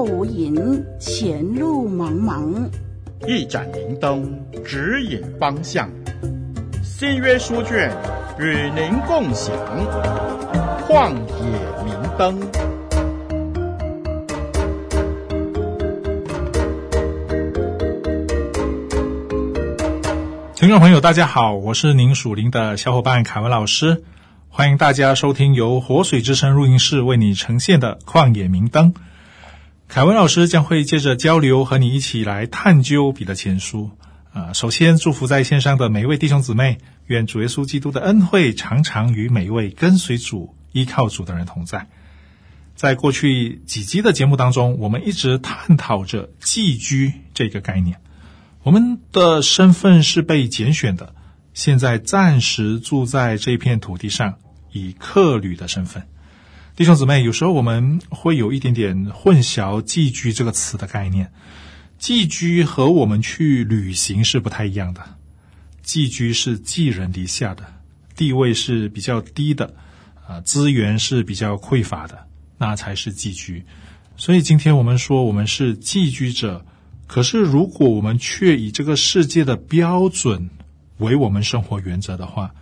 后无影，前路茫茫。一盏明灯指引方向，新约书卷与您共享。旷野明灯。听众朋友，大家好，我是您属灵的小伙伴凯文老师，欢迎大家收听由活水之声录音室为你呈现的《旷野明灯》。凯文老师将会借着交流和你一起来探究彼得前书。啊、呃，首先祝福在线上的每一位弟兄姊妹，愿主耶稣基督的恩惠常常与每一位跟随主、依靠主的人同在。在过去几集的节目当中，我们一直探讨着寄居这个概念。我们的身份是被拣选的，现在暂时住在这片土地上，以客旅的身份。弟兄姊妹，有时候我们会有一点点混淆“寄居”这个词的概念。寄居和我们去旅行是不太一样的。寄居是寄人篱下的，地位是比较低的，啊，资源是比较匮乏的，那才是寄居。所以今天我们说我们是寄居者。可是，如果我们却以这个世界的标准为我们生活原则的话，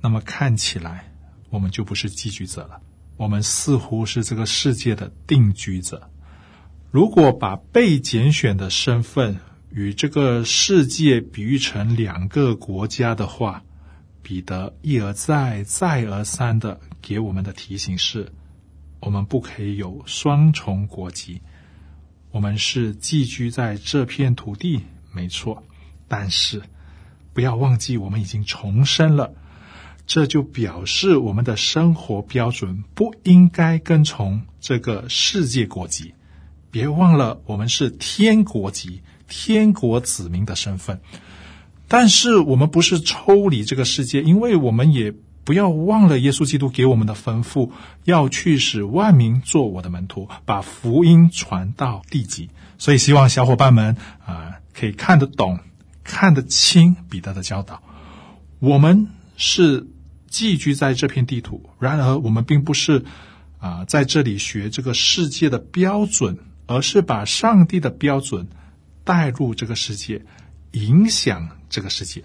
那么看起来我们就不是寄居者了。我们似乎是这个世界的定居者。如果把被拣选的身份与这个世界比喻成两个国家的话，彼得一而再、再而三的给我们的提醒是：我们不可以有双重国籍。我们是寄居在这片土地，没错，但是不要忘记，我们已经重生了。这就表示我们的生活标准不应该跟从这个世界国籍。别忘了，我们是天国籍、天国子民的身份。但是我们不是抽离这个世界，因为我们也。不要忘了耶稣基督给我们的吩咐，要去使万民做我的门徒，把福音传到地极。所以希望小伙伴们啊、可以看得懂、看得清彼得的教导。我们是寄居在这片地图，然而我们并不是啊、在这里学这个世界的标准，而是把上帝的标准带入这个世界，影响这个世界。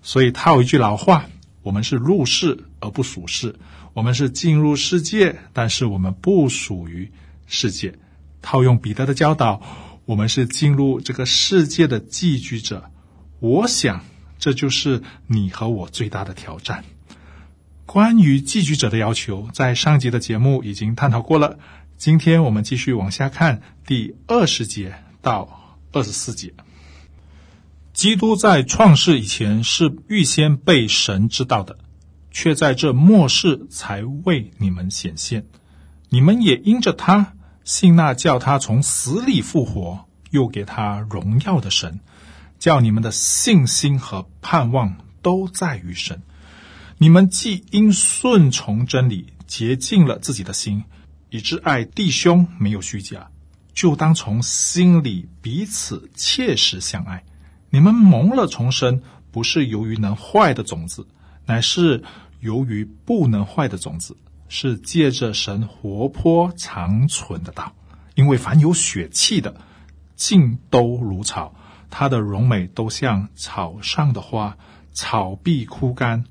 所以套一句老话。我们是入世而不属世，我们是进入世界，但是我们不属于世界。套用彼得的教导，我们是进入这个世界的寄居者。我想，这就是你和我最大的挑战。关于寄居者的要求，在上集的节目已经探讨过了。今天我们继续往下看第二十节到二十四节。基督在创世以前是预先被神知道的，却在这末世才为你们显现。你们也因着他信那叫他从死里复活，又给他荣耀的神，叫你们的信心和盼望都在于神。你们既因顺从真理洁净了自己的心，以致爱弟兄没有虚假，就当从心里彼此切实相爱。你们蒙了重生，不是由于能坏的种子，乃是由于不能坏的种子，是借着神活泼长存的道。因为凡有血气的，尽都如草，它的荣美都像草上的花，草必枯干，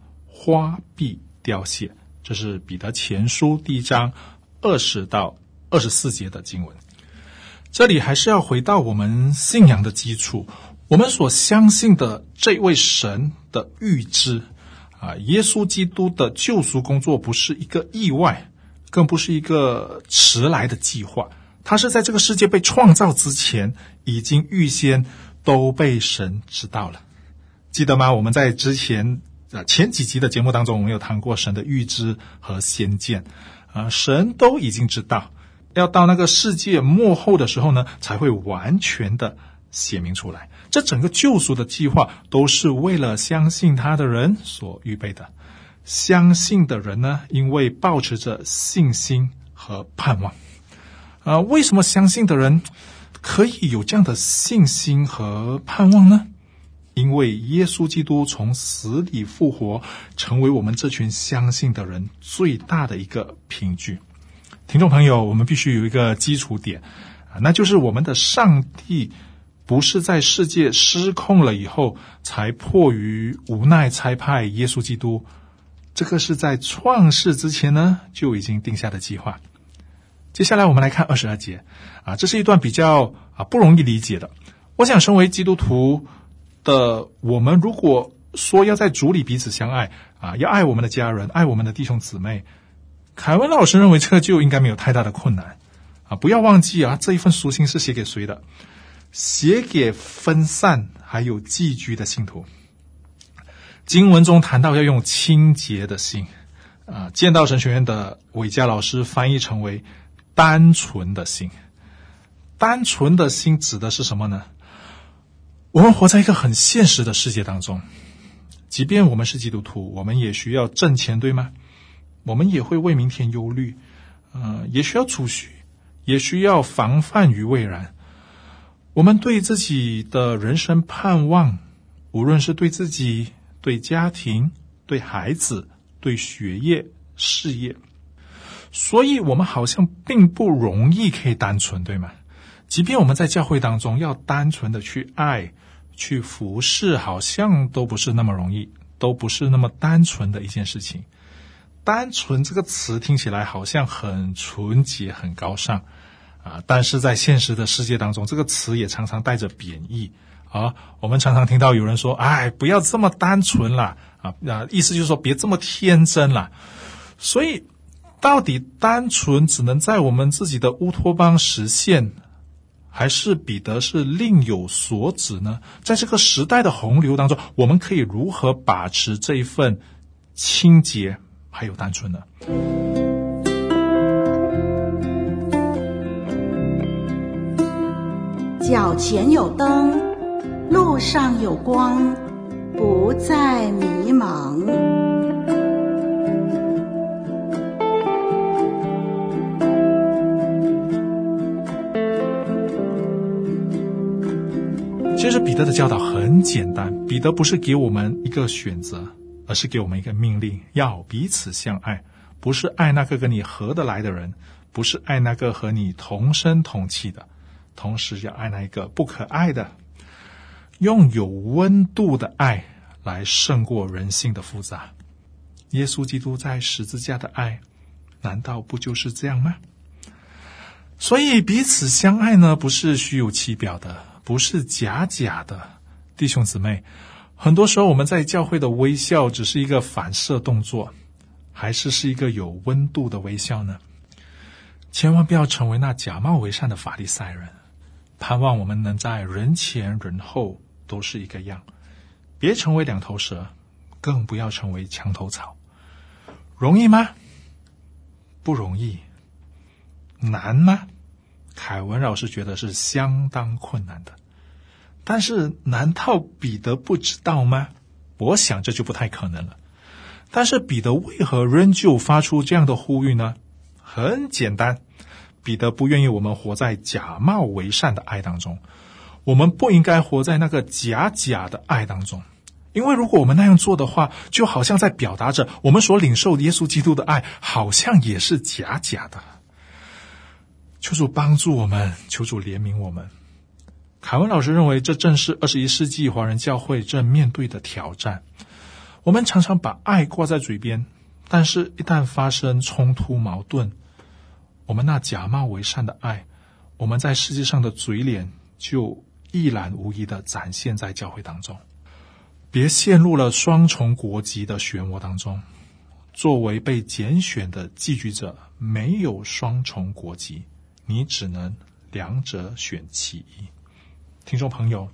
花必凋谢。这是彼得前书第一章二十到二十四节的经文。这里还是要回到我们信仰的基础。我们所相信的这位神的预知啊，耶稣基督的救赎工作不是一个意外，更不是一个迟来的计划，他是在这个世界被创造之前，已经预先都被神知道了。记得吗？我们在之前啊前几集的节目当中，我们有谈过神的预知和先见啊，神都已经知道，要到那个世界末后的时候呢，才会完全的写明出来。这整个救赎的计划都是为了相信他的人所预备的。相信的人呢，因为抱持着信心和盼望。啊、为什么相信的人可以有这样的信心和盼望呢？因为耶稣基督从死里复活，成为我们这群相信的人最大的一个凭据。听众朋友，我们必须有一个基础点啊。那就是我们的上帝不是在世界失控了以后才迫于无奈差派耶稣基督，这个是在创世之前呢就已经定下的计划。接下来我们来看二十二节啊，这是一段比较啊不容易理解的。我想，身为基督徒的我们，如果说要在主里彼此相爱啊，要爱我们的家人，爱我们的弟兄姊妹，凯文老师认为这就应该没有太大的困难啊。不要忘记啊，这一份书信是写给谁的？写给分散还有寄居的信徒。经文中谈到要用清洁的心啊，剑道神学院的韦佳老师翻译成为单纯的心。单纯的心指的是什么呢？我们活在一个很现实的世界当中，即便我们是基督徒，我们也需要挣钱，对吗？我们也会为明天忧虑，呃，也需要储蓄，也需要防范于未然。我们对自己的人生盼望，无论是对自己、对家庭、对孩子、对学业、事业，所以我们好像并不容易可以单纯，对吗？即便我们在教会当中要单纯的去爱、去服侍，好像都不是那么容易，都不是那么单纯的一件事情。单纯这个词听起来好像很纯洁、很高尚啊，但是在现实的世界当中，这个词也常常带着贬义啊。我们常常听到有人说：“哎，不要这么单纯了啊！”啊，意思就是说别这么天真了。所以，到底单纯只能在我们自己的乌托邦实现？还是彼得是另有所指呢？在这个时代的洪流当中，我们可以如何把持这一份清洁还有单纯呢？脚前有灯，路上有光，不再迷茫。其实彼得的教导很简单，彼得不是给我们一个选择，而是给我们一个命令，要彼此相爱。不是爱那个跟你合得来的人，不是爱那个和你同声同气的，同时要爱那一个不可爱的，用有温度的爱来胜过人性的复杂。耶稣基督在十字架的爱，难道不就是这样吗？所以彼此相爱呢，不是虚有其表的。不是假假的，弟兄姊妹，很多时候我们在教会的微笑只是一个反射动作，还是是一个有温度的微笑呢？千万不要成为那假冒为善的法利赛人，盼望我们能在人前人后都是一个样，别成为两头蛇，更不要成为墙头草。容易吗？不容易。难吗？凯文老师觉得是相当困难的。但是，难道彼得不知道吗？我想这就不太可能了。但是，彼得为何仍旧发出这样的呼吁呢？很简单，彼得不愿意我们活在假冒为善的爱当中。我们不应该活在那个假假的爱当中，因为如果我们那样做的话，就好像在表达着我们所领受耶稣基督的爱，好像也是假假的。求主帮助我们，求主怜悯我们。凯文老师认为，这正是二十一世纪华人教会正面对的挑战。我们常常把爱挂在嘴边，但是，一旦发生冲突矛盾，我们那假冒为善的爱，我们在世界上的嘴脸就一览无遗的展现在教会当中。别陷入了双重国籍的漩涡当中。作为被拣选的寄居者，没有双重国籍，你只能两者选其一。听众朋友，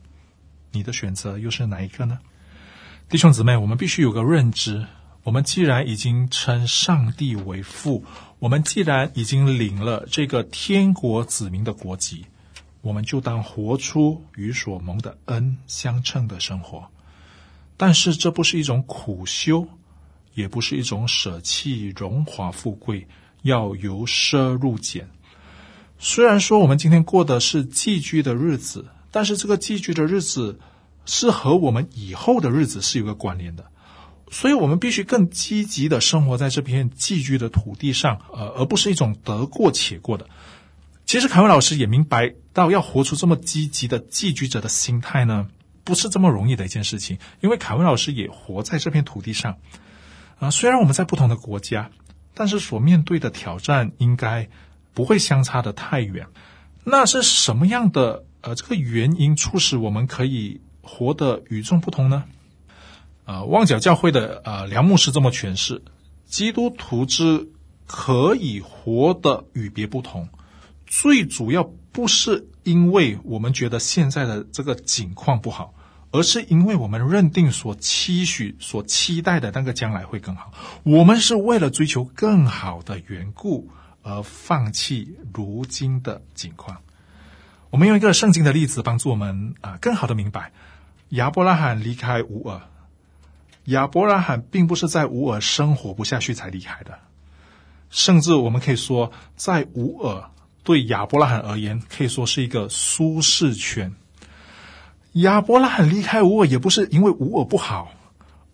你的选择又是哪一个呢？弟兄姊妹，我们必须有个认知：我们既然已经称上帝为父，我们既然已经领了这个天国子民的国籍，我们就当活出与所蒙的恩相称的生活。但是，这不是一种苦修，也不是一种舍弃荣华富贵，要由奢入俭。虽然说我们今天过的是寄居的日子。但是这个寄居的日子是和我们以后的日子是有个关联的，所以我们必须更积极的生活在这片寄居的土地上，呃，而不是一种得过且过的。其实凯文老师也明白到，要活出这么积极的寄居者的心态呢，不是这么容易的一件事情。因为凯文老师也活在这片土地上，啊，虽然我们在不同的国家，但是所面对的挑战应该不会相差的太远。那是什么样的呃这个原因促使我们可以活得与众不同呢？呃，旺角教会的呃梁牧师这么诠释：基督徒之可以活得与别不同。最主要不是因为我们觉得现在的这个境况不好，而是因为我们认定所期许、所期待的那个将来会更好。我们是为了追求更好的缘故而放弃如今的境况。我们用一个圣经的例子帮助我们啊更好的明白：亚伯拉罕离开乌尔，亚伯拉罕并不是在乌尔生活不下去才离开的，甚至我们可以说在乌尔。对亚伯拉罕而言，可以说是一个舒适圈。亚伯拉罕离开乌尔，也不是因为乌尔不好，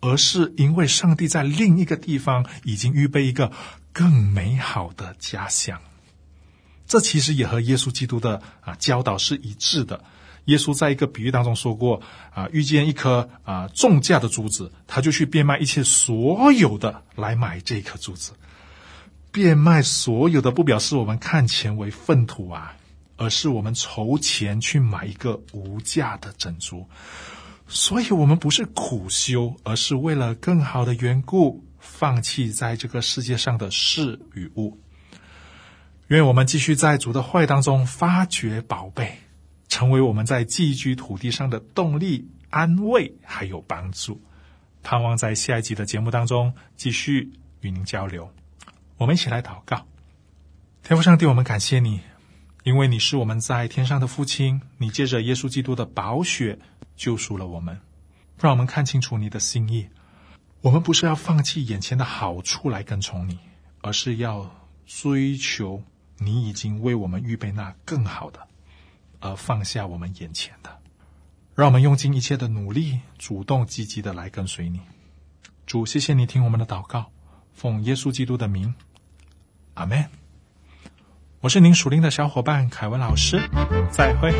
而是因为上帝在另一个地方已经预备一个更美好的家乡。这其实也和耶稣基督的啊教导是一致的。耶稣在一个比喻当中说过啊，遇见一颗啊重价的珠子，他就去变卖一切所有的来买这颗珠子。变卖所有的，不表示我们看钱为粪土啊，而是我们筹钱去买一个无价的珍珠。所以，我们不是苦修，而是为了更好的缘故，放弃在这个世界上的事与物。愿我们继续在主的坏当中发掘宝贝，成为我们在寄居土地上的动力、安慰还有帮助。盼望在下一集的节目当中继续与您交流。我们一起来祷告，天父上帝，我们感谢你，因为你是我们在天上的父亲，你借着耶稣基督的宝血救赎了我们，让我们看清楚你的心意。我们不是要放弃眼前的好处来跟从你，而是要追求你已经为我们预备那更好的，而放下我们眼前的。让我们用尽一切的努力，主动积极的来跟随你。主，谢谢你听我们的祷告，奉耶稣基督的名。阿门。我是您属灵的小伙伴凯文老师，再会。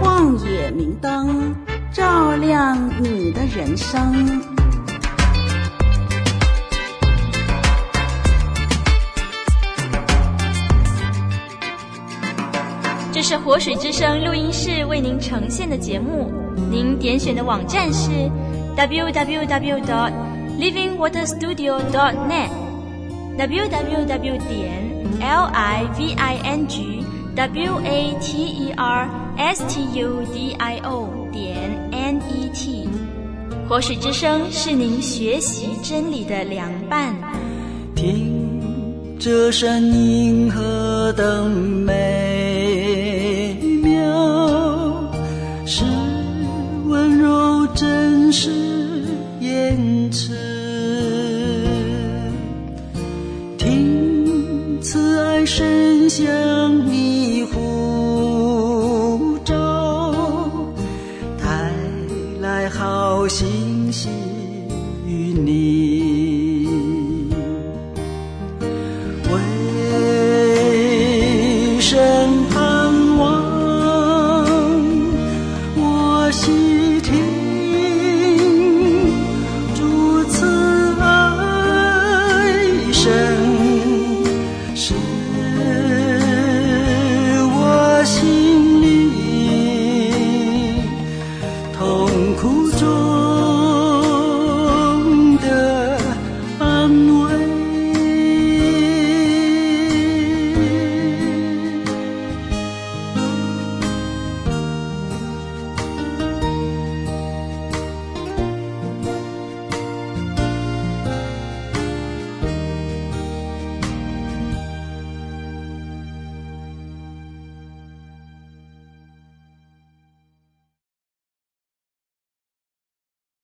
旷野明灯，照亮你的人生。这是活水之声录音室为您呈现的节目。您点选的网站是 www.dot livingwaterstudio.dot net www 点 l i v i n g w a t e r s t u d i o 点 e t 活水之声是您学习真理的良伴。听这声音何等美回